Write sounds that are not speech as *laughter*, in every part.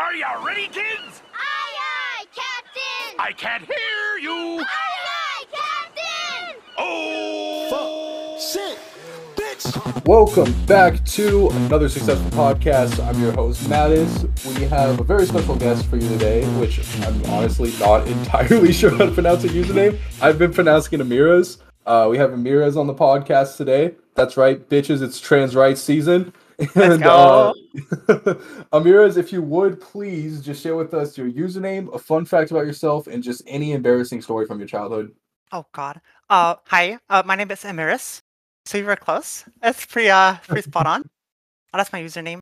Are you ready, kids? Aye, aye, Captain! I can't hear you. Aye, aye, Captain! Oh. Shit, bitch. Welcome back to another successful podcast. I'm your host, Matis. We have a very special guest for you today, which I'm honestly not *laughs* entirely sure how to pronounce her username. I've been pronouncing Amiras. Uh, we have Amiras on the podcast today. That's right, bitches. It's trans rights season. *laughs* And, go. Uh, *laughs* Amiras, if you would please just share with us your username, a fun fact about yourself, and just any embarrassing story from your childhood. Oh God. Uh, hi. Uh, my name is Amiris. So you were close. It's pretty uh pretty spot on. Oh, *laughs* that's my username.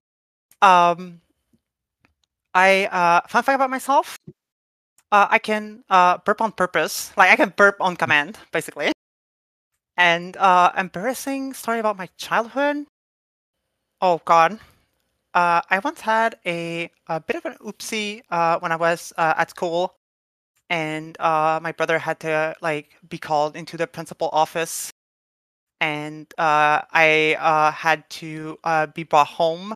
Um, I uh fun fact about myself. Uh, I can uh burp on purpose. Like I can burp on command, basically. And uh, embarrassing story about my childhood. Oh God. Uh, I once had a, a bit of an oopsie uh, when I was uh, at school and uh, my brother had to like be called into the principal office and uh, i uh, had to uh, be brought home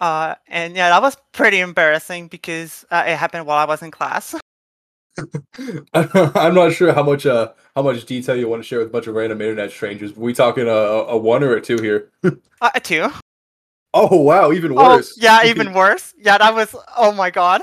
uh, and yeah that was pretty embarrassing because uh, it happened while i was in class *laughs* *laughs* I'm not sure how much uh how much detail you want to share with a bunch of random internet strangers. we talking a, a one or a two here? *laughs* uh, a two. Oh wow, even Oh, worse. yeah even worse yeah that was oh my god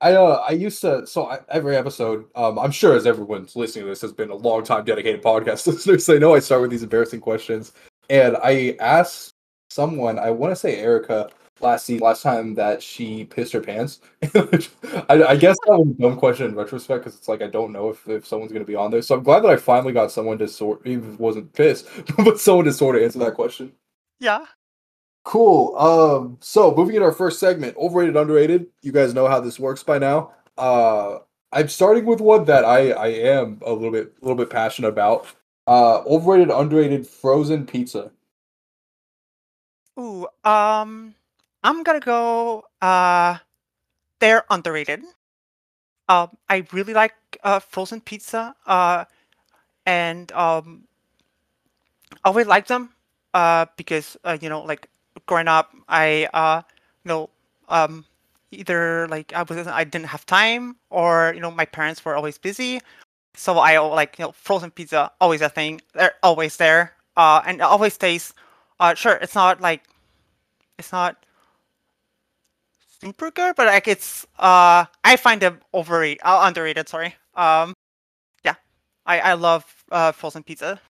I uh I used to so I, every episode um I'm sure as everyone's listening to this has been a long time dedicated podcast *laughs* listeners. They know I start with these embarrassing questions, and I asked someone I want to say Erica last season last time that she pissed her pants. *laughs* I, I guess that was a dumb question in retrospect because it's like I don't know if, if someone's gonna be on there. So I'm glad that I finally got someone to sort even if it wasn't pissed, *laughs* but someone to sort of answer that question. yeah Cool. Um, so moving into our first segment, overrated, underrated. You guys know how this works by now. Uh, I'm starting with one that I I am a little bit a little bit passionate about. Uh, overrated, underrated, frozen pizza. ooh um i'm gonna go uh they're underrated um i really like uh frozen pizza uh and um I always like them uh because uh you know like growing up I uh you know um either like I was I didn't have time or you know my parents were always busy. So I like you know frozen pizza always a thing they're always there uh and it always tastes uh sure it's not like it's not super good but like it's uh I find them overrated uh, underrated sorry. Um yeah I I love uh frozen pizza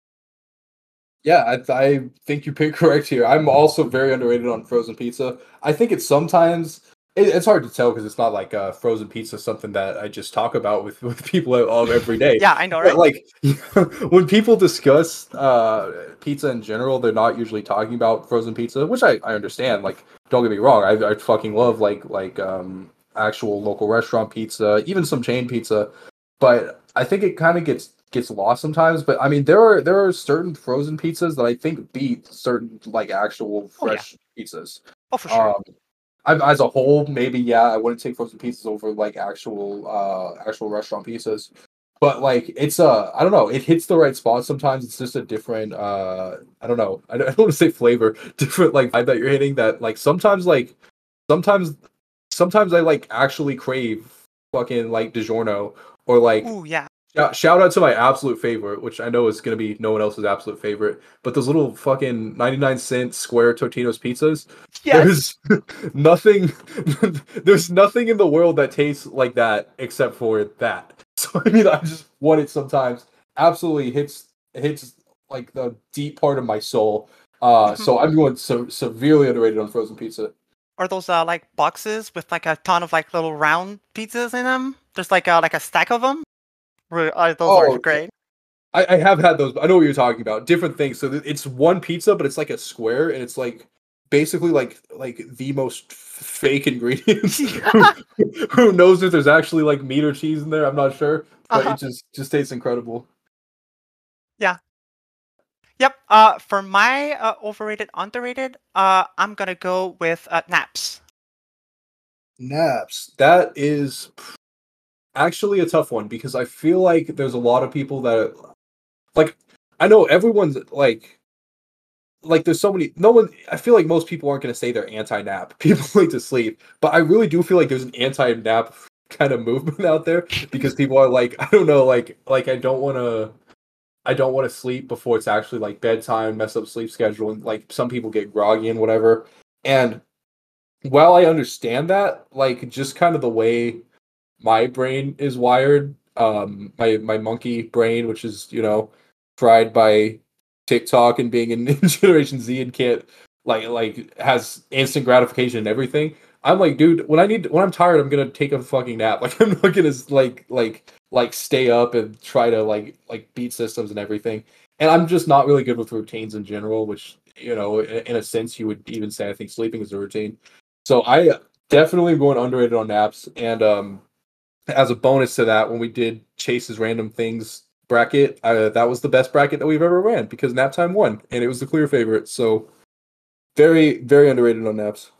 Yeah, I, I think you picked *laughs* correct here. I'm also very underrated on frozen pizza. I think it's sometimes it, it's hard to tell because it's not like uh, frozen pizza something that I just talk about with, *laughs* with people of every day. yeah I know But, like *laughs* when people discuss uh, pizza in general, they're not usually talking about frozen pizza, which I, I understand. Like, don't get me wrong, I, I fucking love like like um, actual local restaurant pizza, even some chain pizza. But I think it kind of gets gets lost sometimes. But I mean, there are there are certain frozen pizzas that I think beat certain like actual Oh, yeah. fresh pizzas. oh for sure Um, I, as a whole, maybe yeah, I wouldn't take frozen pizzas over like actual uh actual restaurant pizzas. But like it's uh I don't know, it hits the right spot sometimes. It's just a different uh I don't know. I don't, *laughs* I don't want to say flavor, *laughs* different like vibe that you're hitting that like sometimes like sometimes sometimes I like actually crave fucking like DiGiorno or like Ooh, yeah. Shout, shout out to my absolute favorite, which I know is going to be no one else's absolute favorite, but those little fucking 99 cent square Totino's pizzas. Yes. There's *laughs* nothing *laughs* there's nothing in the world that tastes like that except for that. *laughs* So I mean I just want it sometimes. Absolutely hits hits like the deep part of my soul. Uh so I'm going so severely underrated on frozen pizza. Are those uh like boxes with like a ton of like little round pizzas in them. There's like a like a stack of them. Really, uh, those Oh, are great. I, I have had those. but I know what you're talking about. Different things. So th- it's one pizza, but it's like a square, and it's like basically like like the most fake ingredients. *laughs* who, who knows if there's actually like meat or cheese in there? I'm not sure, but Uh-huh. it just just tastes incredible. Yeah. Yep. Uh, for my uh, overrated, underrated, uh, I'm gonna go with uh, naps. Naps. That is actually a tough one because I feel like there's a lot of people that like I know everyone's like like there's so many no one i feel like most people aren't going to say they're anti-nap. *laughs* People like to sleep. But i really do feel like there's an anti-nap *laughs* kind of movement out there because people are like i don't know like like i don't want to i don't want to sleep before it's actually like bedtime mess up sleep schedule and like some people get groggy and whatever. And while i understand that like just kind of the way my brain is wired um my my monkey brain which is you know fried by TikTok and being in *laughs* Generation Z and can't like like has instant gratification and everything. I'm like, dude, when I need when I'm tired, I'm gonna take a fucking nap. *laughs* Like I'm not gonna like like like stay up and try to like like beat systems and everything. And I'm just not really good with routines in general, which you know, in, in a sense, you would even say I think sleeping is a routine. So I definitely am going underrated on naps. And um, as a bonus to that, when we did Chase's random things bracket, uh, that was the best bracket that we've ever ran because nap time won, and it was the clear favorite. So very very underrated on naps.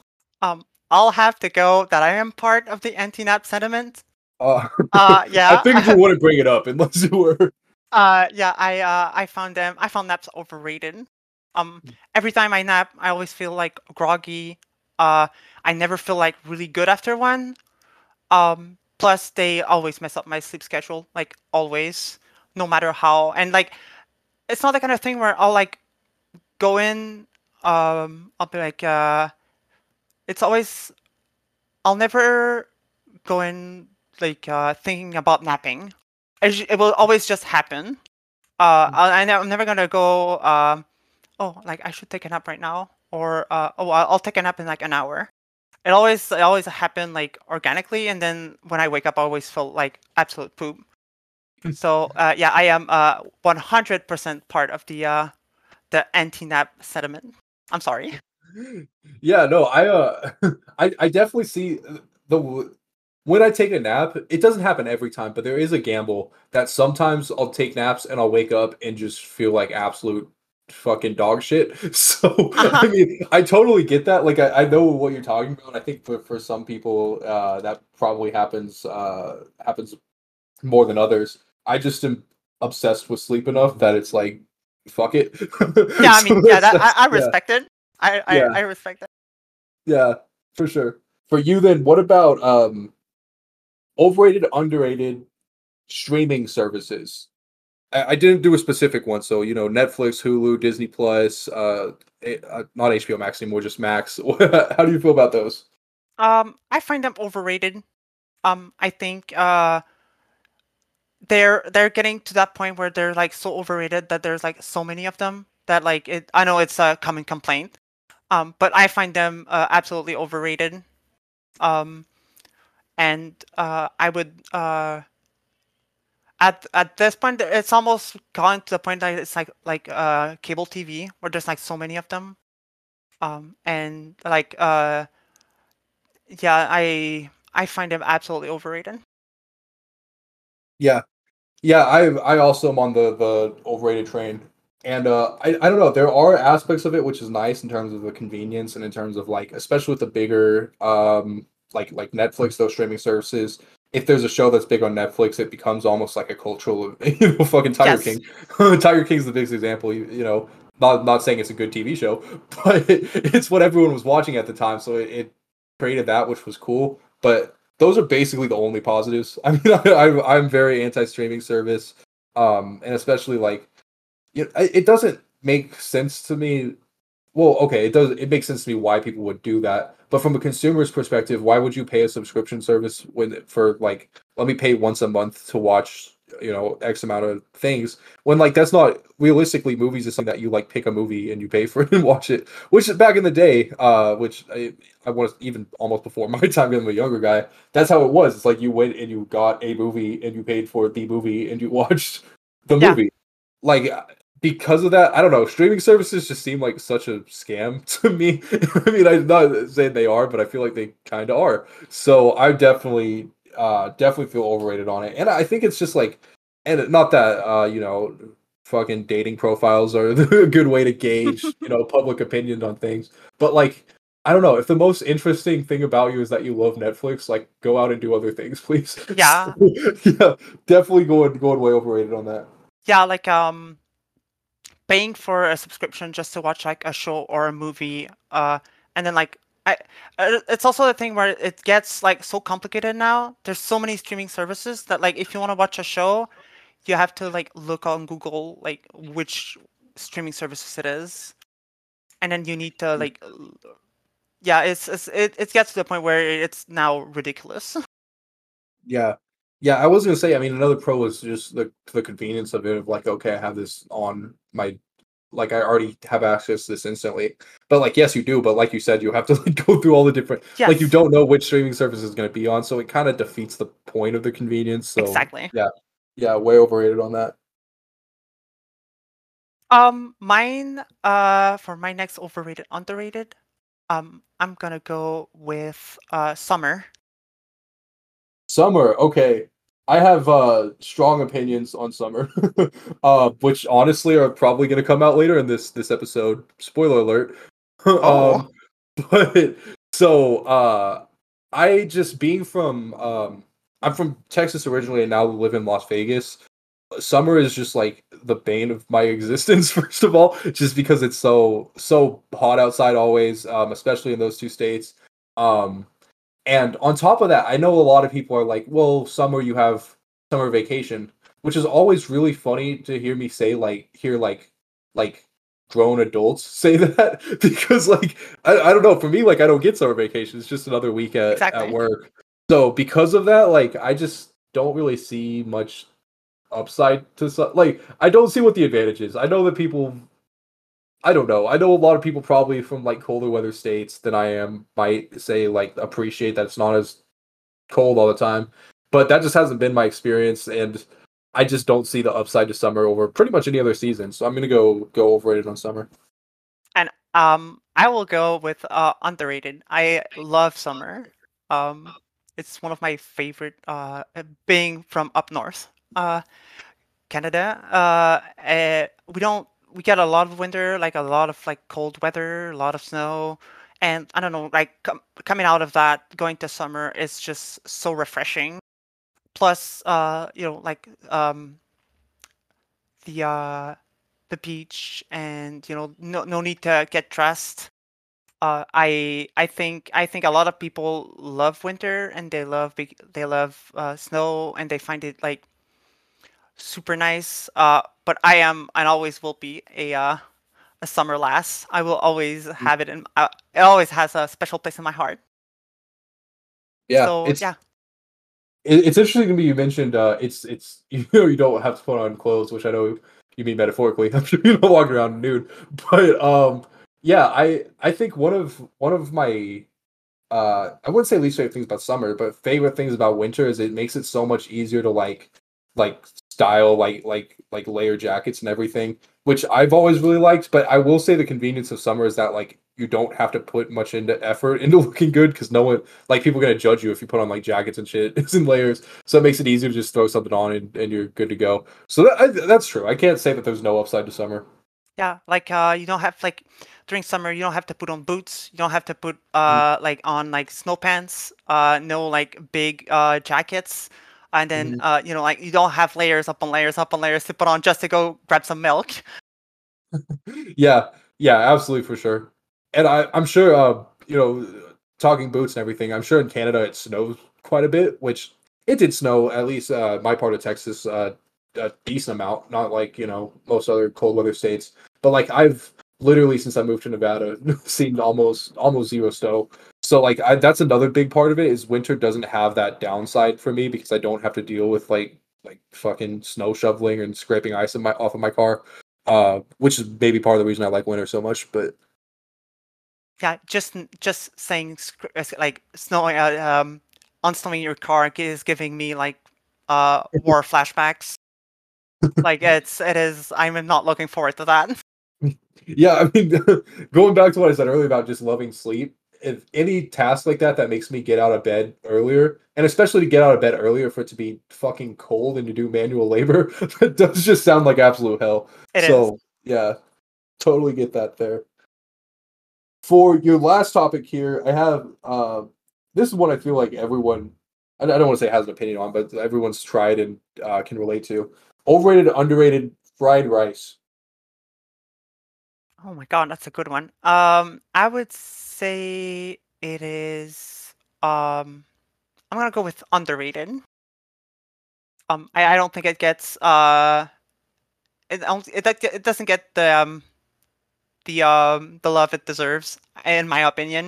Um, I'll have to go that I am part of the anti-nap sentiment. Uh, *laughs* Uh, yeah. I figured you *laughs* wouldn't bring it up unless you were. Uh, yeah, I uh, I found them. I found naps overrated. Um, every time I nap, I always feel like groggy. Uh, I never feel like really good after one. Um, plus they always mess up my sleep schedule, like always, no matter how. And like, it's not the kind of thing where I'll like go in. Um, I'll be like, uh, it's always. I'll never go in like uh, thinking about napping. It, it will always just happen. Uh, I, I I'm never gonna go. Um, oh, like I should take a nap right now, or uh, oh, I'll, I'll take a nap in like an hour. It always, it always happen like organically, and then when I wake up, I always feel like absolute poop. so uh, yeah, I am uh 100% part of the uh the anti-nap sediment. I'm sorry. *laughs* Yeah, no, I uh, *laughs* I I definitely see the when I take a nap. It doesn't happen every time, but there is a gamble that sometimes I'll take naps and I'll wake up and just feel like absolute fucking dog shit. *laughs* So I mean, I totally get that. Like, I, I know what you're talking about. I think for for some people, uh, that probably happens uh happens more than others. I just am obsessed with sleep enough that it's like, fuck it. Yeah, I *laughs* mean, So yeah, that, I, I yeah. respect it. I, I, Yeah. I respect it. Yeah, for sure. For you then, what about um overrated, underrated streaming services? I, didn't do a specific one, so you know, Netflix, Hulu, Disney Plus, uh, eh, uh not HBO Max anymore, just Max. *laughs* How do you feel about those? Um, I find them overrated. Um, I think uh, they're they're getting to that point where they're like so overrated that there's like so many of them that like it. I know it's a common complaint. Um, but I find them uh, absolutely overrated. Um, and uh, I would uh, at at this point it's almost gone to the point that it's like like uh cable TV where there's like so many of them. Um, and like uh yeah, I I find them absolutely overrated. Yeah, yeah. I I also am on the the overrated train, and uh, I I don't know. There are aspects of it which is nice in terms of the convenience and in terms of like, especially with the bigger um like like Netflix, those streaming services. If there's a show that's big on Netflix, it becomes almost like a cultural, *laughs* you know, fucking Tiger Yes. King. *laughs* Tiger King's the biggest example. You, you know, not not saying it's a good TV show, *laughs* but it's what everyone was watching at the time, so it, it created that, which was cool. But those are basically the only positives. I mean, I, I, I'm very anti-streaming service, um, and especially like, you know, it it doesn't make sense to me. Well, okay, it does. It makes sense to me why people would do that, but from a consumer's perspective, why would you pay a subscription service when for like, let me pay once a month to watch, you know, X amount of things when like that's not realistically movies is something that you like pick a movie and you pay for *laughs* it and watch it. Which is back in the day, uh, which I, I was even almost before *laughs* my time being a younger guy, that's how it was. It's like you went and you got a movie and you paid for the movie and you *laughs* watched the Yeah. movie. Like uh, because of that, I don't know. Streaming services just seem like such a scam *laughs* to me. I mean, I'm not saying they are, but I feel like they kind of are. So I definitely, uh, definitely feel overrated on it, and I think it's just like, and not that, uh, you know, fucking dating profiles are *laughs* a good way to gauge, you know, *laughs* public opinion on things, but like. I don't know. If the most interesting thing about you is that you love Netflix, like go out and do other things, please. Yeah. Yeah, definitely going going way overrated on that. Yeah, like um paying for a subscription just to watch like a show or a movie, uh, and then like I, uh, it's also the thing where it gets like so complicated now. There's so many streaming services that like if you want to watch a show, you have to like look on Google like which streaming services it is, and then you need to like, yeah, it's, it's it it gets to the point where it's now ridiculous. *laughs* Yeah. Yeah, I was gonna say, I mean, another pro is just the the convenience of it of like, okay, I have this on my like I already have access to this instantly. But like yes, you do, but like you said, you have to *laughs* like go through all the different like you don't know which streaming service is gonna be on, so it kind of defeats the point of the convenience. So Exactly. Yeah, yeah, way overrated on that. Um, mine, uh, for my next overrated, underrated, um, I'm gonna go with uh Summer. Summer, okay. I have uh strong opinions on Summer. *laughs* uh which honestly are probably gonna come out later in this this episode. Spoiler alert. Oh. *laughs* um *laughs* but so uh I just being from um I'm from Texas originally and now live in Las Vegas. Summer is just like the bane of my existence, first of all, just because it's so so hot outside always, um, especially in those two states. Um and on top of that, I know a lot of people are like, well, summer you have summer vacation, which is always really funny to hear me say like hear like like grown adults *laughs* say that *laughs* because like I, I don't know, for me, like I don't get summer vacation. It's just another week at, Exactly. at work. So because of that, like I just don't really see much upside to su- like I don't see what the advantage is. I know that people I don't know. I know a lot of people probably from like colder weather states than I am might say like appreciate that it's not as cold all the time. But that just hasn't been my experience and I just don't see the upside to summer over pretty much any other season. So I'm gonna go go overrated on summer. And um, I will go with uh underrated. I love Summer. Um, it's one of my favorite. Uh, being from up north, uh, Canada. Uh, eh, we don't. We get a lot of winter, like a lot of like cold weather, a lot of snow, and I don't know, like com- coming out of that, going to summer is just so refreshing. Plus, uh, you know, like um, the uh, the beach, and you know, no no need to get dressed. Uh, I I think I think a lot of people love winter and they love they love uh, snow and they find it like super nice. Uh, but I am and always will be a uh, a summer lass. I will always have it in. Uh, it always has a special place in my heart. Yeah, so it's yeah, it, it's interesting to me. You mentioned uh, it's it's *laughs* you know you don't have to put on clothes, which I know you mean metaphorically. I'm sure you don't walk around nude, but um, yeah, I I think one of one of my uh I wouldn't say least favorite things about summer, but favorite things about winter is it makes it so much easier to like like style like like like layer jackets and everything, which I've always really liked. But I will say the convenience of summer is that like you don't have to put much into effort into *laughs* looking good because no one like people are gonna judge you if you put on like jackets and shit *laughs* it's in layers so it makes it easier to just throw something on and, and you're good to go so that, I, that's true i can't say that there's no upside to summer yeah. Like uh, you don't have like during summer you don't have to put on boots. You don't have to put Mm. uh like on like snow pants. Uh, no like big uh jackets. And then Mhm. uh, you know, like you don't have layers up on layers up on layers to put on just to go grab some milk. *laughs* yeah yeah absolutely for sure and i i'm sure uh you know talking boots and everything i'm sure in canada it snows quite a bit which it did snow at least uh my part of texas uh a decent amount not like you know most other cold weather states but like i've literally since i moved to nevada *laughs* seen almost almost zero snow so like I, that's another big part of it is winter doesn't have that downside for me because i don't have to deal with like like fucking snow shoveling and scraping ice in my off of my car uh, which is maybe part of the reason I like winter so much. But Yeah, just just saying uh, like snowing uh, um unsnowing your car is giving me like uh war flashbacks. like it's it is I'm not looking forward to that. *laughs* yeah, I mean, *laughs* going back to what I said earlier about just loving sleep, if any task like that that makes me get out of bed earlier, and especially to get out of bed earlier for it to be fucking cold and to do manual labor, *laughs* that does just sound like absolute hell. It is. so yeah, totally get that there. For your last topic here, I have uh, this is one I feel like everyone I I don't want to say has an opinion on, but everyone's tried and uh, can relate to. Overrated, underrated fried rice. Oh my god, that's a good one. Um, I would say it is. Um, I'm gonna go with underrated. Um, I, I don't think it gets. Uh, it it it doesn't get the um, the um the love it deserves, in my opinion.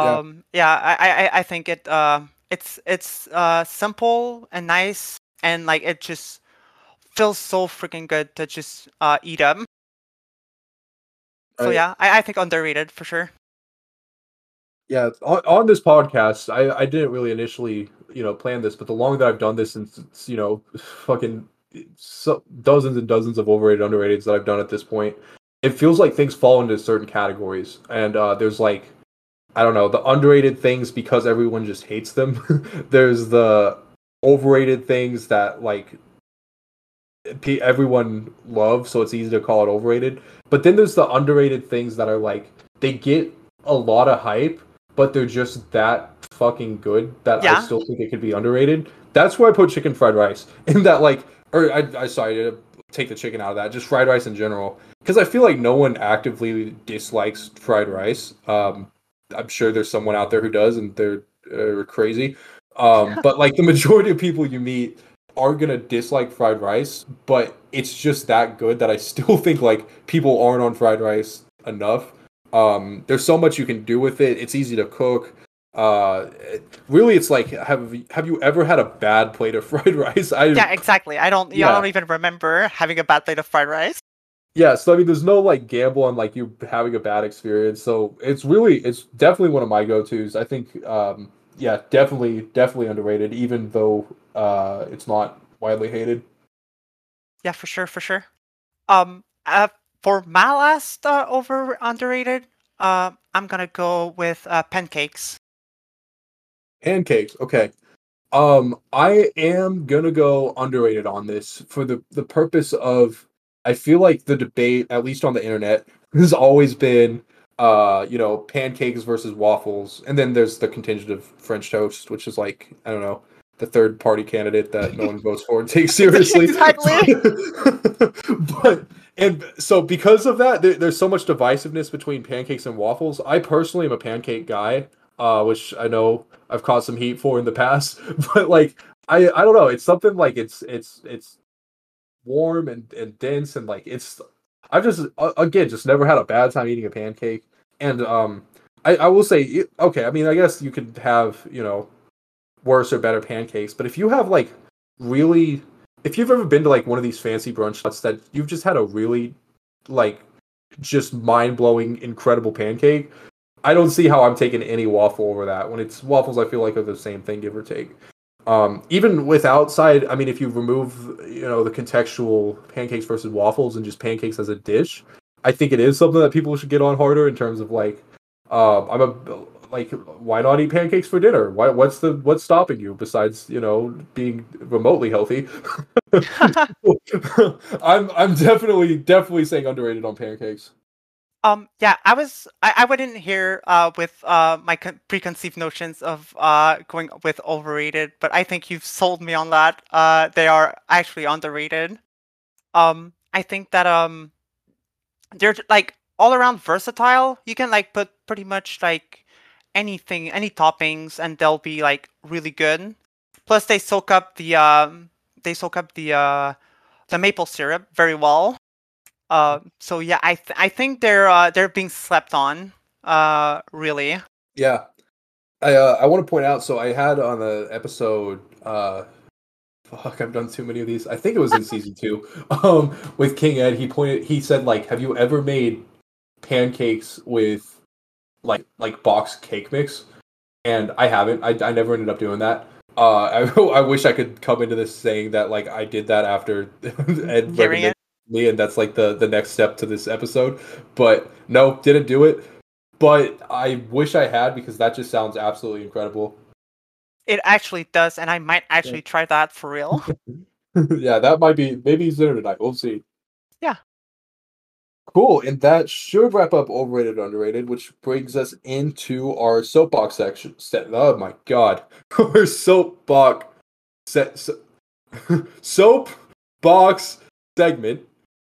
Yeah. Um, yeah, I I I- I think it. Uh, it's it's uh simple and nice, and like it just feels so freaking good to just uh eat them. So yeah, I, I think underrated for sure. Yeah, on, on this podcast, I, I didn't really initially, you know, plan this, but the longer that I've done this, since it's, you know, *laughs* fucking so, dozens and dozens of overrated, underrateds that I've done at this point, it feels like things fall into certain categories, and uh, there's like, I don't know, the underrated things because everyone just hates them. *laughs* there's the overrated things that like everyone loves, so it's easy to call it overrated. But then there's the underrated things that are like they get a lot of hype, but they're just that fucking good that I still think it could be underrated. That's where I put chicken fried rice. *laughs* In that like, or I, I sorry to take the chicken out of that, just fried rice in general, because I feel like no one actively dislikes fried rice. Um, I'm sure there's someone out there who does, and they're uh, crazy. Um, *laughs* but like the majority of people you meet are gonna dislike fried rice, but it's just that good that I *laughs* still think like people aren't on fried rice enough. Um, there's so much you can do with it. It's easy to cook. Uh, it- really, it's like have have you ever had a bad plate of *laughs* fried rice? I Yeah, exactly. I don't. Yeah. I don't even remember having a bad plate of fried rice. yeah. So I mean, there's no like gamble on like you having a bad experience. So it's really it's definitely one of my go tos. I think um, yeah, definitely definitely underrated, even though uh, it's not widely hated. Yeah, for sure, for sure. Um, uh, for my last uh, over underrated, uh, I'm gonna go with uh, pancakes. Pancakes. Okay. Um, I am gonna go underrated on this for the the purpose of I feel like the debate, at least on the internet, *laughs* has always been uh, you know, pancakes versus waffles, and then there's the contingent of French toast, which is like I don't know, the third party candidate that no one *laughs* votes for and takes seriously. *laughs* Exactly. *laughs* but and so because of that, there, there's so much divisiveness between pancakes and waffles. I personally am a pancake guy, uh, which I know I've caused some heat for in the past. But like, I I don't know. It's something like it's it's it's warm and and dense and like it's. I've just again just never had a bad time eating a pancake, and um, I I will say okay. I mean, I guess you could have you know worse or better pancakes, but if you have like really if you've ever been to like one of these fancy brunch spots that you've just had a really like just mind-blowing incredible pancake i don't see how i'm taking any waffle over that. When it's waffles i feel like are the same thing give or take. Um, even with outside i mean if you remove you know the contextual pancakes versus waffles and just pancakes as a dish i think it is something that people should get on harder in terms of like um, i'm a like why not eat pancakes for dinner why what's the what's stopping you besides you know being remotely healthy *laughs* i'm i'm definitely definitely saying underrated on pancakes Um, yeah, I was. I, I went in here uh, with uh, my con- preconceived notions of uh, going with overrated, but I think you've sold me on that. Uh, they are actually underrated. Um, I think that um, they're like all around versatile. You can like put pretty much like anything, any toppings, and they'll be like really good. Plus, they soak up the um, they soak up the uh, the maple syrup very well. Uh, so yeah, I th- I think they're uh, they're being slept on. Uh, really. Yeah, I uh, I want to point out. So I had on the episode. Uh, fuck, I've done too many of these. I think it was in season two. *laughs* Um, with King Ed, he pointed. He said like, "Have you ever made pancakes with like like box cake mix?" And I haven't. I I never ended up doing that. Uh, *laughs* I I wish I could come into this saying that like I did that after *laughs* Ed recommended me, and that's like the the next step to this episode. But no, didn't do it. But I wish I had because that just sounds absolutely incredible. It actually does, and I might actually try that for real. *laughs* yeah, that might be maybe there tonight. We'll see. Yeah. Cool, and that should wrap up overrated underrated, which brings us into our soapbox section. Se- Oh my god, *laughs* our soapbox set so- *laughs* soap box segment.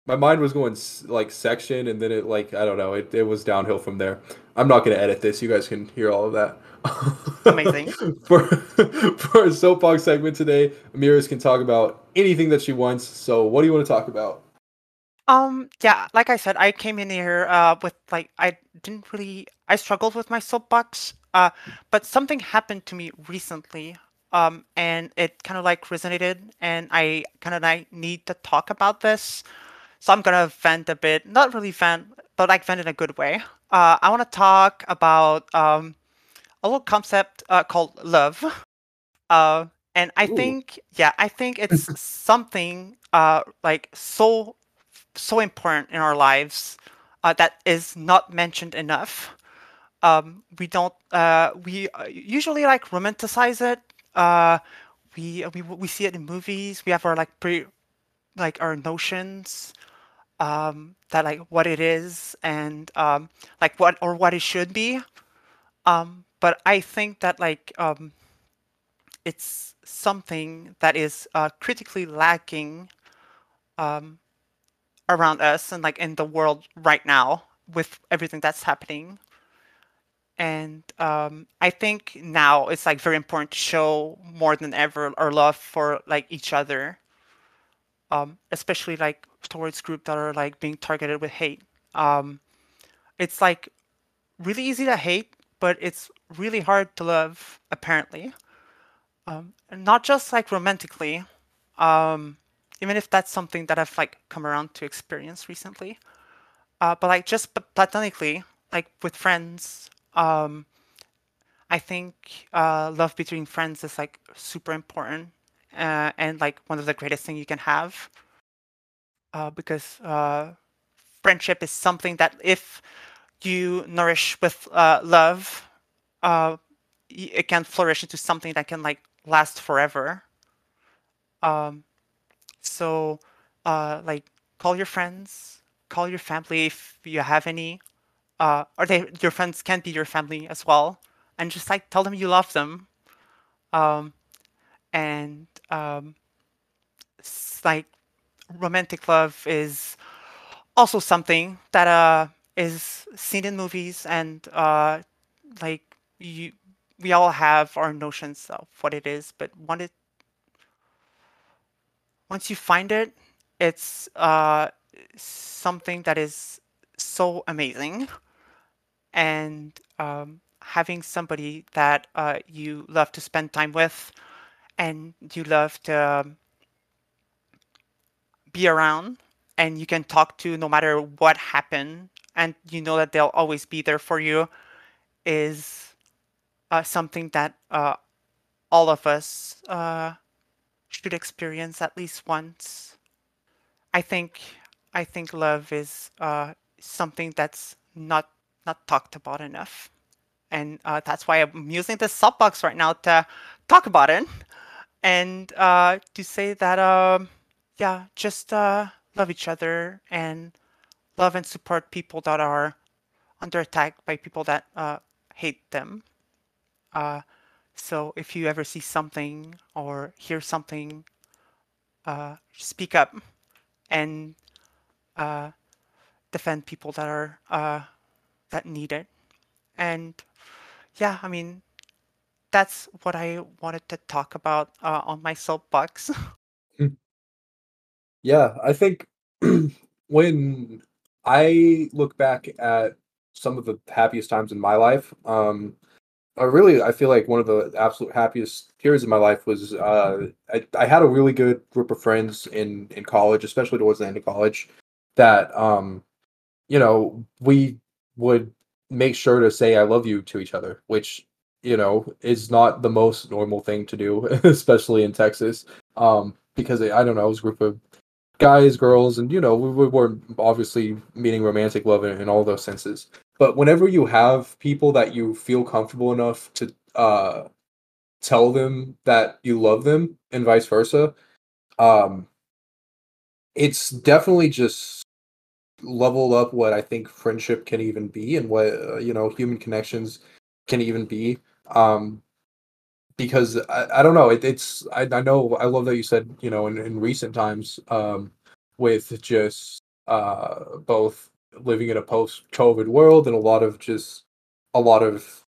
my mind was going like section, and then it like I don't know, it, it was downhill from there. I'm not gonna edit this. You guys can hear all of that. Amazing. *laughs* for for our soapbox segment today, Amiris can talk about anything that she wants. So, what do you want to talk about? Um, yeah, like I said, I came in here uh with like I didn't really I struggled with my soapbox. Uh, but something happened to me recently. Um, and it kind of like resonated, and I kind of like need to talk about this. So I'm gonna vent a bit, not really vent, but like vent in a good way. Uh, I want to talk about um a little concept uh, called love. Uh, and I Ooh. think, yeah, I think it's *laughs* something uh like so so important in our lives uh, that is not mentioned enough. Um, we don't. Uh, we uh, usually like romanticize it. Uh, we we we see it in movies. We have our like pre, like our notions um, that like what it is and um, like what or what it should be. Um, but I think that like um, it's something that is uh, critically lacking um, around us and like in the world right now with everything that's happening. And um, I think now it's like very important to show more than ever our love for like each other, um, especially like towards groups that are like being targeted with hate. Um, it's like really easy to hate, but it's really hard to love apparently. Um, not just like romantically, um, even if that's something that I've like come around to experience recently. Uh, but like just platonically, like with friends, um, I think uh, love between friends is like super important uh, and like one of the greatest thing you can have. Uh, because uh, friendship is something that if you nourish with uh, love, uh, it can flourish into something that can like last forever. Um, so, uh, like, call your friends, call your family if you have any, uh, or they your friends can be your family as well, and just like tell them you love them. Um, and um, like romantic love is also something that uh is seen in movies and uh like you we all have our notions of what it is, but it once you find it, it's uh, something that is so amazing. And um, having somebody that uh, you love to spend time with and you love to um, be around and you can talk to no matter what happened and you know that they'll always be there for you is uh, something that uh, all of us uh, should experience at least once. I think I think love is uh, something that's not not talked about enough, and uh, that's why I'm using this soapbox right now to talk about it, and uh, to say that um, yeah, just uh, love each other and love and support people that are under attack by people that uh, hate them. So if you ever see something or hear something, uh, speak up and uh, defend people that are uh, that need it. And yeah, I mean, that's what I wanted to talk about uh, on my soapbox. *laughs* Yeah, I think *clears throat* when I look back at some of the happiest times in my life, um, Really I feel like one of the absolute happiest periods of my life was uh, I, I had a really good group of friends in in college, especially towards the end of college, that um, you know we would make sure to say I love you to each other, which you know is not the most normal thing to do, *laughs* especially in Texas. Um, because I don't know, it was a group of guys, girls, and you know, we, we were obviously meaning romantic love in, in all those senses. But whenever you have people that you feel comfortable enough to uh, tell them that you love them, and vice versa, um, it's definitely just level up what I think friendship can even be, and what uh, you know human connections can even be. Um, because I, I don't know it, it's I, I know I love that you said you know in, in recent times um with just uh, both living in a post-COVID world and a lot of just a lot of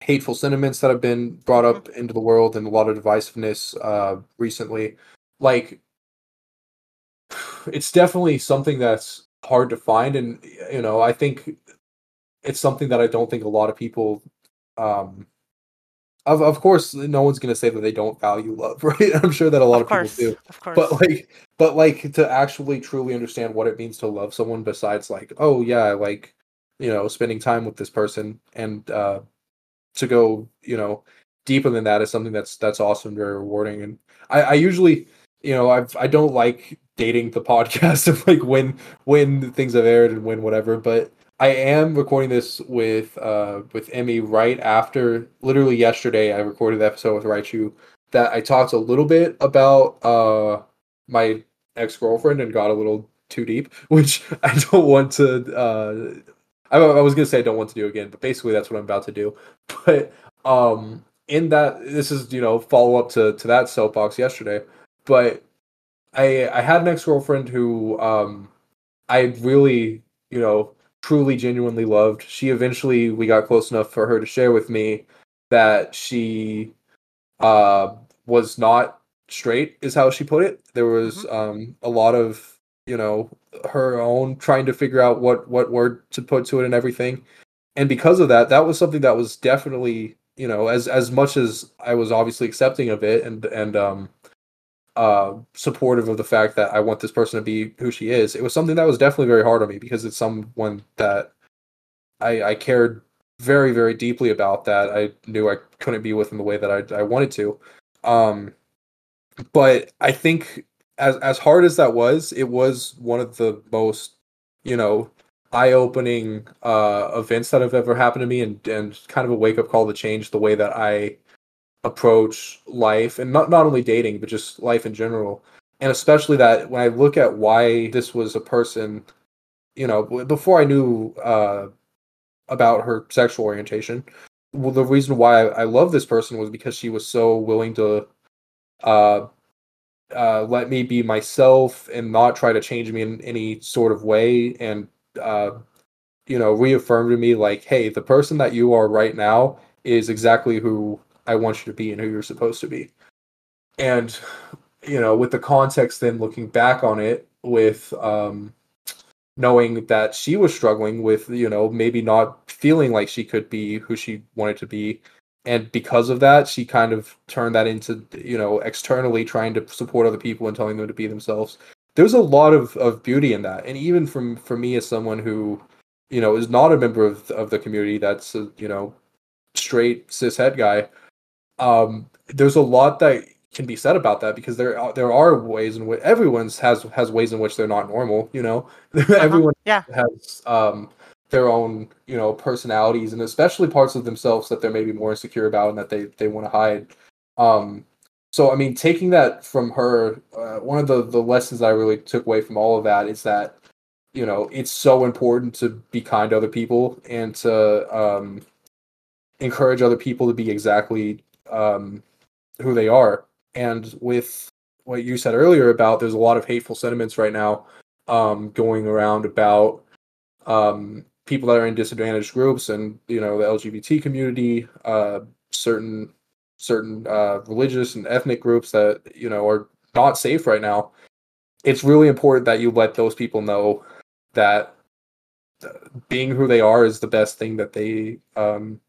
hateful sentiments that have been brought up into the world and a lot of divisiveness uh, recently. Like, *sighs* it's definitely something that's hard to find, and you know, I think it's something that I don't think a lot of people. Um, of of course, no one's gonna say that they don't value love, *laughs* right? I'm sure that a lot Of of, course, people do of course. but like but like to actually truly understand what it means to love someone besides like oh yeah like you know spending time with this person and uh to go you know deeper than that is something that's that's awesome very rewarding and i i usually you know i've i don't like dating the *laughs* podcast of like when when things have aired and when whatever but i am recording this with uh with emmy right after literally yesterday i recorded the episode with raichu that i talked a little bit about uh my ex girlfriend and got a little too deep, *laughs* which I don't want to. Uh, I, I was gonna say I don't want to do again, but basically that's what I'm about to do. *laughs* But um, in that, this is you know follow up to to that soapbox yesterday. But I I had an ex girlfriend who um I really you know truly genuinely loved. She eventually we got close enough for her to share with me that she uh was not straight is how she put it. There was um a lot of you know her own trying to figure out what what word to put to it and everything. And because of that that was something that was definitely you know as as much as i was obviously accepting of it and and um uh supportive of the fact that i want this person to be who she is it was something that was definitely very hard on me because it's someone that i i cared very very deeply about that i knew i couldn't be with in the way that i, I wanted to. Um but I think as as hard as that was, it was one of the most, you know, eye-opening uh events that have ever happened to me and and kind of a wake-up call to change the way that I approach life and not not only dating but just life in general. And especially that when I look at why this was a person, you know, before I knew uh about her sexual orientation, well, the reason why I, love this person was because she was so willing to uh, uh, let me be myself and not try to change me in any sort of way and uh, you know reaffirm to me like hey the person that you are right now is exactly who i want you to be and who you're supposed to be. And you know with the context then looking back on it with um knowing that she was struggling with you know maybe not feeling like she could be who she wanted to be. And because of that she kind of turned that into you know externally trying to support other people and telling them to be themselves. There's a lot of, of beauty in that. And even from for me as someone who you know is not a member of, of the community that's a, you know straight cis het guy um there's a lot that can be said about that because there are, there are ways in which everyone's has has ways in which they're not normal you know? *laughs* Everyone yeah. has um their own you know personalities and especially parts of themselves that they're maybe more insecure about and that they they want to hide. Um so i mean taking that from her uh, one of the the lessons i really took away from all of that is that you know it's so important to be kind to other people and to um encourage other people to be exactly um who they are. And with what you said earlier about there's a lot of hateful sentiments right now um going around about um people that are in disadvantaged groups and you know the lgbt community uh certain certain uh religious and ethnic groups that you know are not safe right now. It's really important that you let those people know that uh, being who they are is the best thing that they um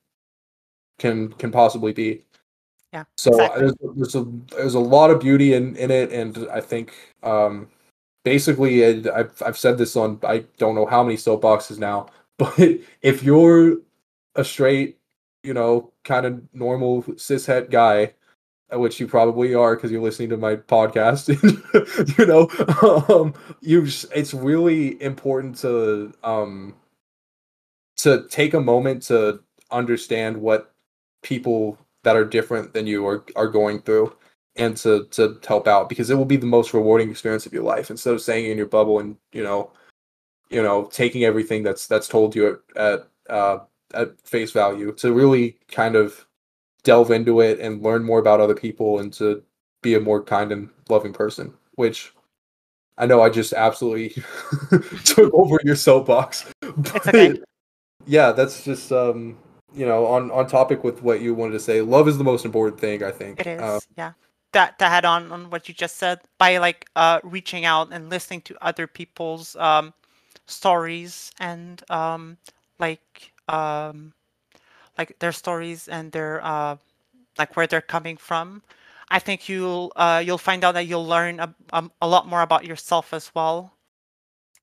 can can possibly be Yeah, so exactly. there's, there's a there's a lot of beauty in in it and i think um basically it, I've, I've said this on i don't know how many soapboxes now *laughs* but if you're a straight you know kind of normal cishet guy uh, which you probably are because you're listening to my podcast *laughs* you know um you it's really important to um to take a moment to understand what people that are different than you are are going through and to to help out because it will be the most rewarding experience of your life instead of staying in your bubble and you know you know taking everything that's that's told you at at, uh, at face value to really kind of delve into it and learn more about other people and to be a more kind and loving person which I know I just absolutely *laughs* took over your soapbox. It's okay. but Yeah, that's just um, you know, on on topic with what you wanted to say. Love is the most important thing, I think. It is, Uh, yeah. That to add on on what you just said, by like uh reaching out and listening to other people's um stories and um like um like their stories and their uh like where they're coming from. I think you'll uh you'll find out that you'll learn a, um, a lot more about yourself as well.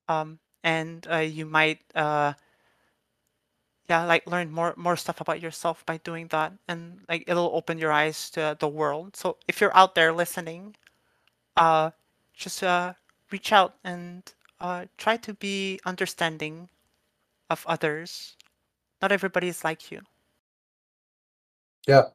Um and uh, you might uh yeah like learn more more stuff about yourself by doing that and like it'll open your eyes to the world so if you're out there listening uh just uh reach out and uh try to be understanding of others not everybody is like you Yeah,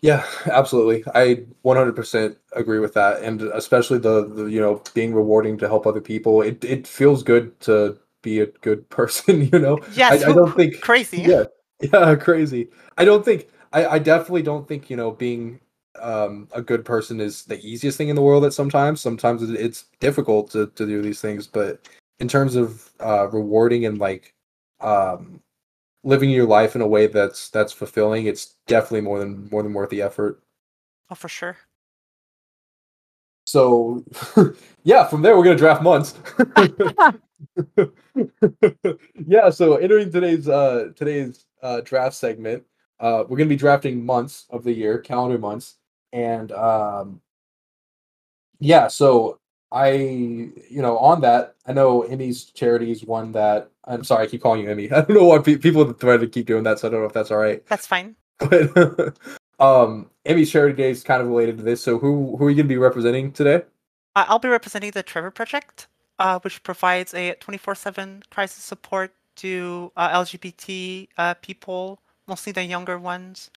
Yeah, absolutely. I 100% agree with that, and especially the, the you know being rewarding to help other people. It it feels good to be a good *laughs* person. You know, yes I, I don't *laughs* think crazy yeah *laughs* yeah crazy. I don't think I I definitely don't think you know being um a good person is the easiest thing in the world. At sometimes sometimes it's difficult to to do these things, but in terms of uh rewarding and like um living your life in a way that's that's fulfilling, it's definitely more than more than worth the effort. oh for sure So yeah, from there we're gonna draft months. *laughs* yeah, so entering today's uh today's uh draft segment, uh we're gonna be drafting months of the year, calendar months, and um yeah, so I you know on that I know Emmy's charities one that I'm sorry I keep calling you Emmy. *laughs* I don't know why pe- people try to keep doing that, so I don't know if that's all right. that's fine *laughs* But um Emmy's charity day is kind of related to this. So who who are you gonna be representing today? I'll be representing the Trevor Project, uh, which provides a 24/7 crisis support to uh, LGBT uh, people, mostly the younger ones.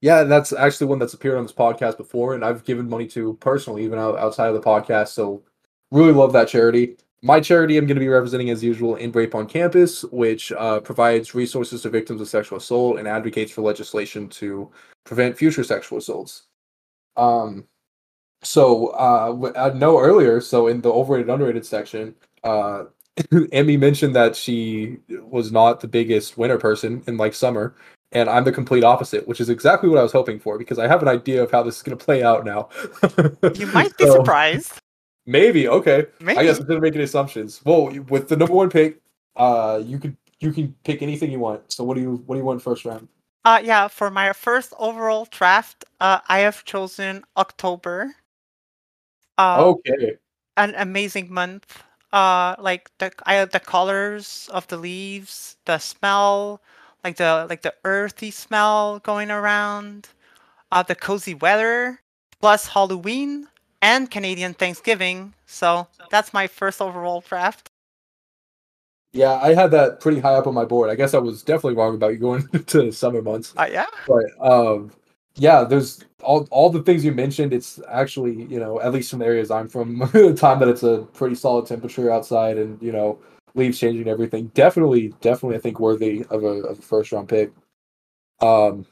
Yeah, and that's actually one that's appeared on this podcast before, and I've given money to personally, even outside of the podcast. So, really love that charity. My charity, I'm going to be representing as usual End Rape on Campus, which uh, provides resources to victims of sexual assault and advocates for legislation to prevent future sexual assaults. Um, so uh, I know earlier, so in the overrated underrated section, uh, *laughs* Emmy mentioned that she was not the biggest winner person in like summer, and I'm the complete opposite, which is exactly what I was hoping for because I have an idea of how this is going to play out now. *laughs* You might be So, surprised. Maybe okay. Maybe. I guess instead of making assumptions, well, with the number one pick, uh, you could you can pick anything you want. So what do you what do you want first round? Uh, yeah, for my first overall draft, uh, I have chosen October. Uh, Okay, an amazing month. Uh, like the I the colors of the leaves, the smell, like the like the earthy smell going around, uh, the cozy weather, plus Halloween and Canadian Thanksgiving. So that's my first overall draft. yeah, I had that pretty high up on my board. I guess I was definitely wrong about you going *laughs* to the summer months. Uh, yeah. but um yeah there's all all the things you mentioned it's actually you know at least from the areas i'm from *laughs* the time that it's a pretty solid temperature outside and you know leaves changing everything definitely definitely i think worthy of a, of a first round pick. Um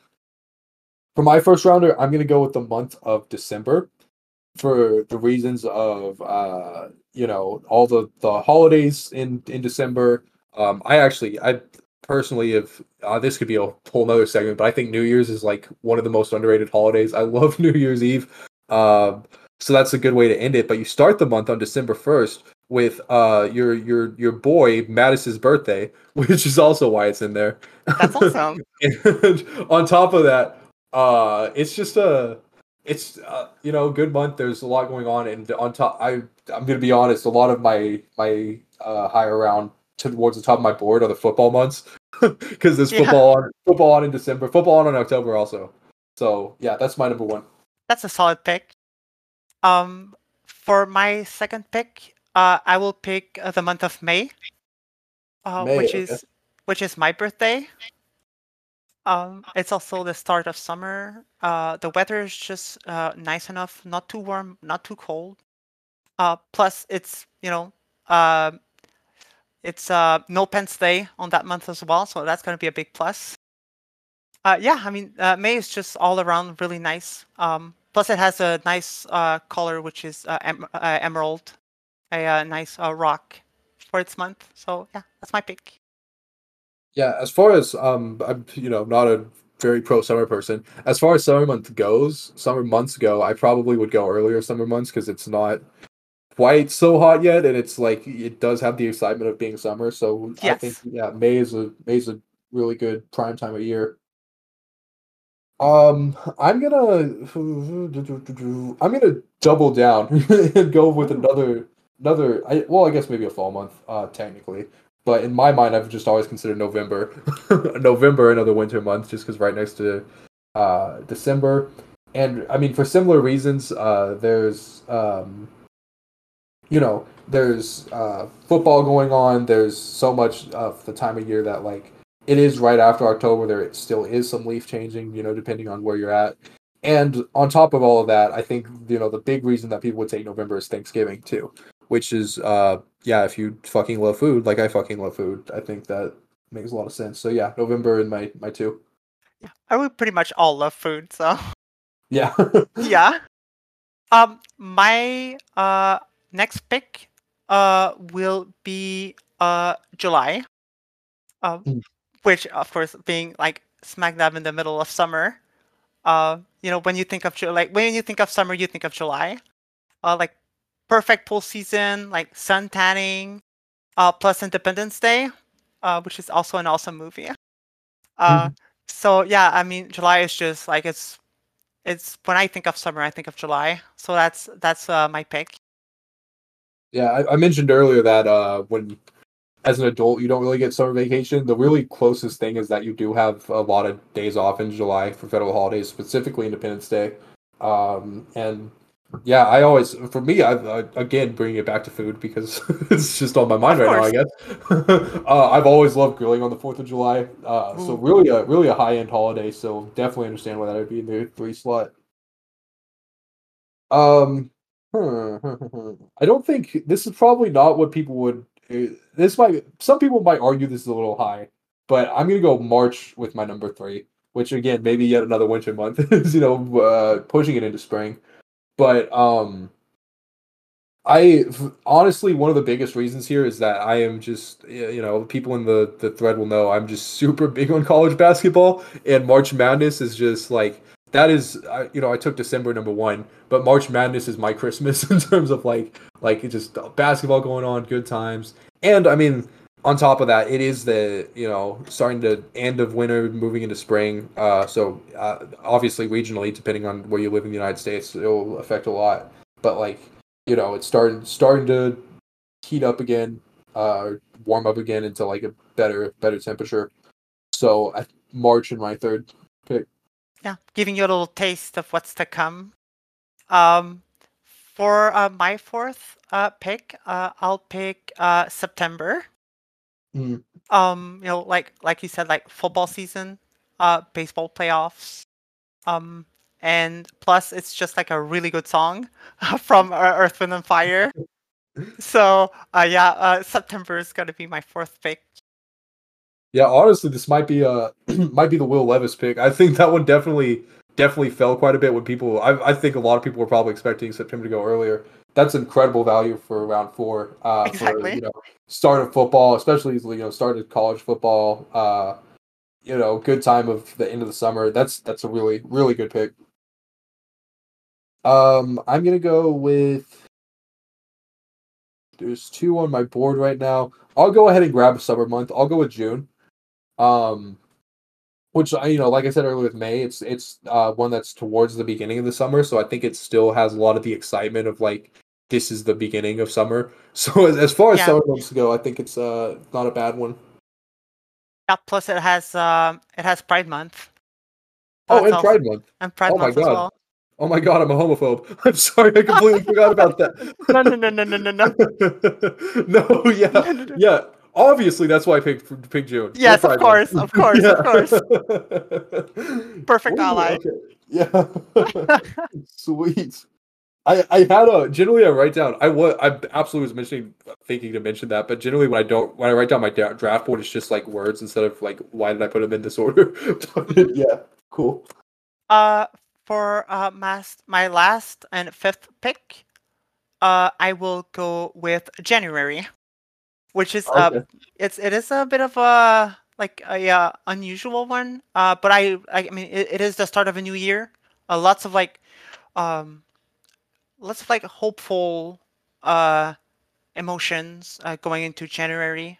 for my first rounder i'm going to go with the month of december for the reasons of uh you know all the the holidays in in december. Um i actually i personally if uh, this could be a whole nother segment but i think new year's is like one of the most underrated holidays. I *laughs* love new year's eve um so that's a good way to end it but you start the month on december 1st with uh your your your boy Matis's birthday *laughs* which is also why it's in there. That's awesome. *laughs* and on top of that uh it's just a it's uh, you know good month. There's a lot going on and on top i i'm gonna be honest a lot of my my uh higher round towards the top of my board are the football months *laughs* because there's Yeah. football on football on in december football on in october also so yeah that's my number one That's a solid pick. Um, for my second pick, uh, I will pick uh, the month of May, uh, May, which okay. is which is my birthday. Um, it's also the start of summer. Uh, the weather is just uh, nice enough, not too warm, not too cold. Uh, plus, it's you know, uh, it's uh, no Pence Day on that month as well, so that's going to be a big plus. Uh, yeah, I mean, uh, May is just all around really nice. Um, plus, it has a nice uh, color, which is uh, em- uh, emerald, a nice rock for its month. So yeah, that's my pick. Yeah, as far as um, I'm you know not a very pro summer person. As far as summer month goes, summer months go, I probably would go earlier summer months because it's not quite so hot yet, and it's like it does have the excitement of being summer. So I think yeah, May is a May is a really good prime time of year. Um, I'm gonna I'm gonna double down *laughs* and go with another another. I well, I guess maybe a fall month, uh, technically. But in my mind, I've just always considered November, *laughs* November another winter month, just because right next to uh, December, and I mean for similar reasons. Uh, there's um, you know, there's uh, football going on. There's so much of the time of year that like it is right after October. There still is some leaf changing, you know, depending on where you're at. And on top of all of that, I think you know the big reason that people would take November is Thanksgiving too, which is uh yeah, if you fucking love food, like I fucking love food, I think that makes a lot of sense. So yeah, November and my my two. Yeah, I would pretty much all love food. So Yeah. *laughs* yeah. Um, my uh next pick uh will be uh July. Um, Mm. which of course being like smack dab in the middle of summer. Uh, you know when you think of like when you think of summer, you think of July. Uh, like perfect pool season, like sun tanning, uh, plus Independence Day, uh, which is also an awesome movie. Uh, so yeah, I mean July is just like it's it's when I think of summer, I think of July. So that's that's uh, my pick. Yeah, I, I mentioned earlier that uh, when, as an adult, you don't really get summer vacation. The really closest thing is that you do have a lot of days off in July for federal holidays, specifically Independence Day. Um, and yeah, I always, for me, I, I again bringing it back to food because *laughs* it's just on my mind Of right now. I guess *laughs* uh, I've always loved grilling on the Fourth of July. Uh, so really, a really a high end holiday. So definitely understand why that would be in the three slot. Um, Hmm. *laughs* I don't think this is probably not what people would. uh, This might some people might argue this is a little high, but I'm gonna go March with my number three, which again maybe yet another winter month is *laughs* you know uh, pushing it into spring, but um, I honestly one of the biggest reasons here is that I am just you know people in the the thread will know I'm just super big on college basketball and March Madness is just like that is I, you know I took December number one, but March Madness is my Christmas *laughs* in terms of like like it just basketball going on, good times, and I mean on top of that, it is the you know starting to end of winter, moving into spring. Uh, so uh, obviously regionally, depending on where you live in the United States, it'll affect a lot. But like you know, it's starting starting to heat up again, uh, warm up again into like a better better temperature. So March in my third Yeah, giving you a little taste of what's to come. Um, for uh, my fourth uh, pick, uh, I'll pick uh, September. Mm. Um, you know, like like you said, like football season, uh, baseball playoffs, um, and plus it's just like a really good song *laughs* from Earth, Wind, and Fire. *laughs* So uh, yeah, uh, September is gonna be my fourth pick. Yeah, honestly, this might be a *clears throat* might be the Will Levis pick. I think that one definitely definitely fell quite a bit when people. I I think a lot of people were probably expecting September to go earlier. That's incredible value for round four. Uh, For, Exactly. you know, start of football, especially you know start of college football. Uh, you know, good time of the end of the summer. That's that's a really really good pick. Um, I'm gonna go with. There's two on my board right now. I'll go ahead and grab a summer month. I'll go with June. Um, which I, you know, like I said earlier with May, it's it's uh one that's towards the beginning of the summer, so I think it still has a lot of the excitement of like this is the beginning of summer. *laughs* So as, as far as Yeah. summer months go, I think it's uh not a bad one. Yeah, plus it has um, it has Pride Month. Oh, and also- Pride Month. and Pride Oh my Month as God. well. Oh my god, I'm a homophobe. *laughs* I'm sorry, I completely forgot about that. *laughs* No, no, no, no, no, no, no. no, yeah, yeah. Obviously, that's why I picked picked June. Yes, of course, of course, of *laughs* course. *laughs* Perfect ally. Okay. Yeah. *laughs* Sweet. I, I had a generally I write down I was I absolutely was mentioning thinking to mention that but generally when I don't when I write down my da- draft board it's just like words instead of like why did I put them in this order yeah cool Uh, for uh, mas- my last and fifth pick, uh, I will go with January, which is uh, it's it is a bit of a like a uh, unusual one. Uh, but I I mean it, it is the start of a new year. Uh, lots of like um, lots of like hopeful uh emotions uh, going into January.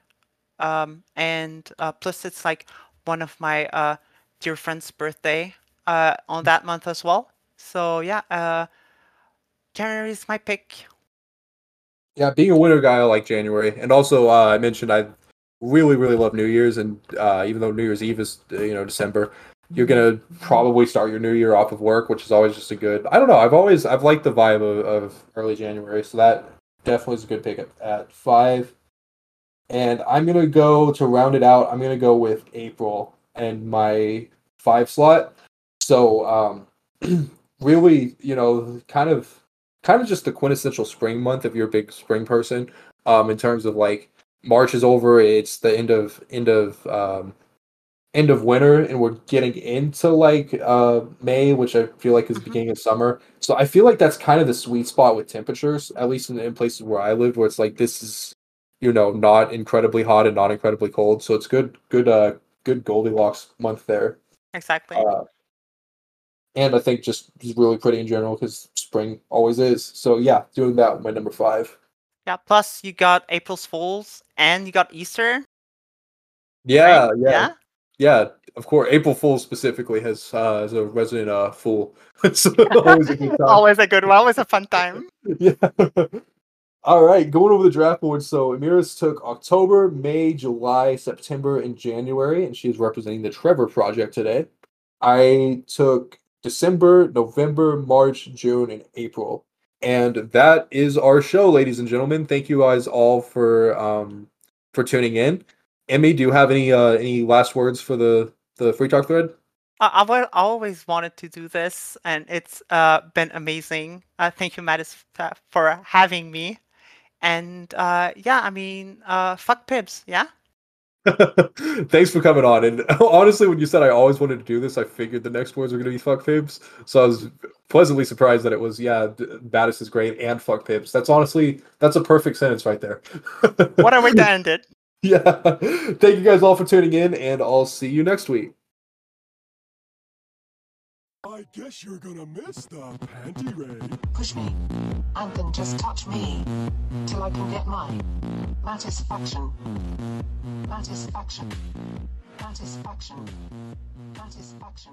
Um, and uh, plus it's like one of my uh dear friend's birthday uh on that month as well. So yeah, uh, January is my pick. Yeah, being a winter guy, I like January, and also uh, I mentioned I really, really love New Year's, and uh, even though New Year's Eve is uh, you know December, you're gonna probably start your New Year off of work, which is always just a good. I don't know. I've always I've liked the vibe of, of early January, so that definitely is a good pick at, at five. And I'm gonna go to round it out. I'm gonna go with April and my five slot. So um, *clears throat* really, you know, kind of kind of just the quintessential spring month if you're a big spring person. Um, in terms of like March is over, it's the end of end of um, end of winter, and we're getting into like uh May, which I feel like is Mhm. beginning of summer. So I feel like that's kind of the sweet spot with temperatures, at least in, in places where I live, where it's like this is you know not incredibly hot and not incredibly cold. So it's good, good, uh, good Goldilocks month there. Exactly. Uh, and I think just just really pretty in general because spring always is. So yeah, doing that with my number five. yeah. Plus you got April's Fools and you got Easter. Yeah, right? yeah, yeah. Of course, April Fool specifically has uh, as a resident uh, fool. *laughs* it's always a good *laughs* time. Always a good one. Always a fun time. *laughs* yeah. All right, going over the draft board. So Emiras took October, May, July, September, and January, and she is representing the Trevor Project today. I took December, November, March, June, and April. And that is our show, ladies and gentlemen. Thank you guys all for um for tuning in. Emmy, do you have any uh any last words for the the free talk thread? I, I've always wanted to do this, and it's uh, been amazing. Uh, thank you, Matis, for having me. And uh, yeah, I mean, uh, fuck Pibs, yeah? *laughs* Thanks for coming on. And *laughs* honestly, when you said I always wanted to do this, I figured the next words were going to be fuck fibs. So I was pleasantly surprised that it was, yeah, Matis is great and fuck pibs. That's honestly, that's a perfect sentence right there. What a way to end it. yeah. *laughs* Thank you guys all for tuning in, and I'll see you next week. I guess you're gonna miss the panty raid. Push me, and then just touch me, till I can get my satisfaction. Satisfaction. Satisfaction. Satisfaction. Satisfaction.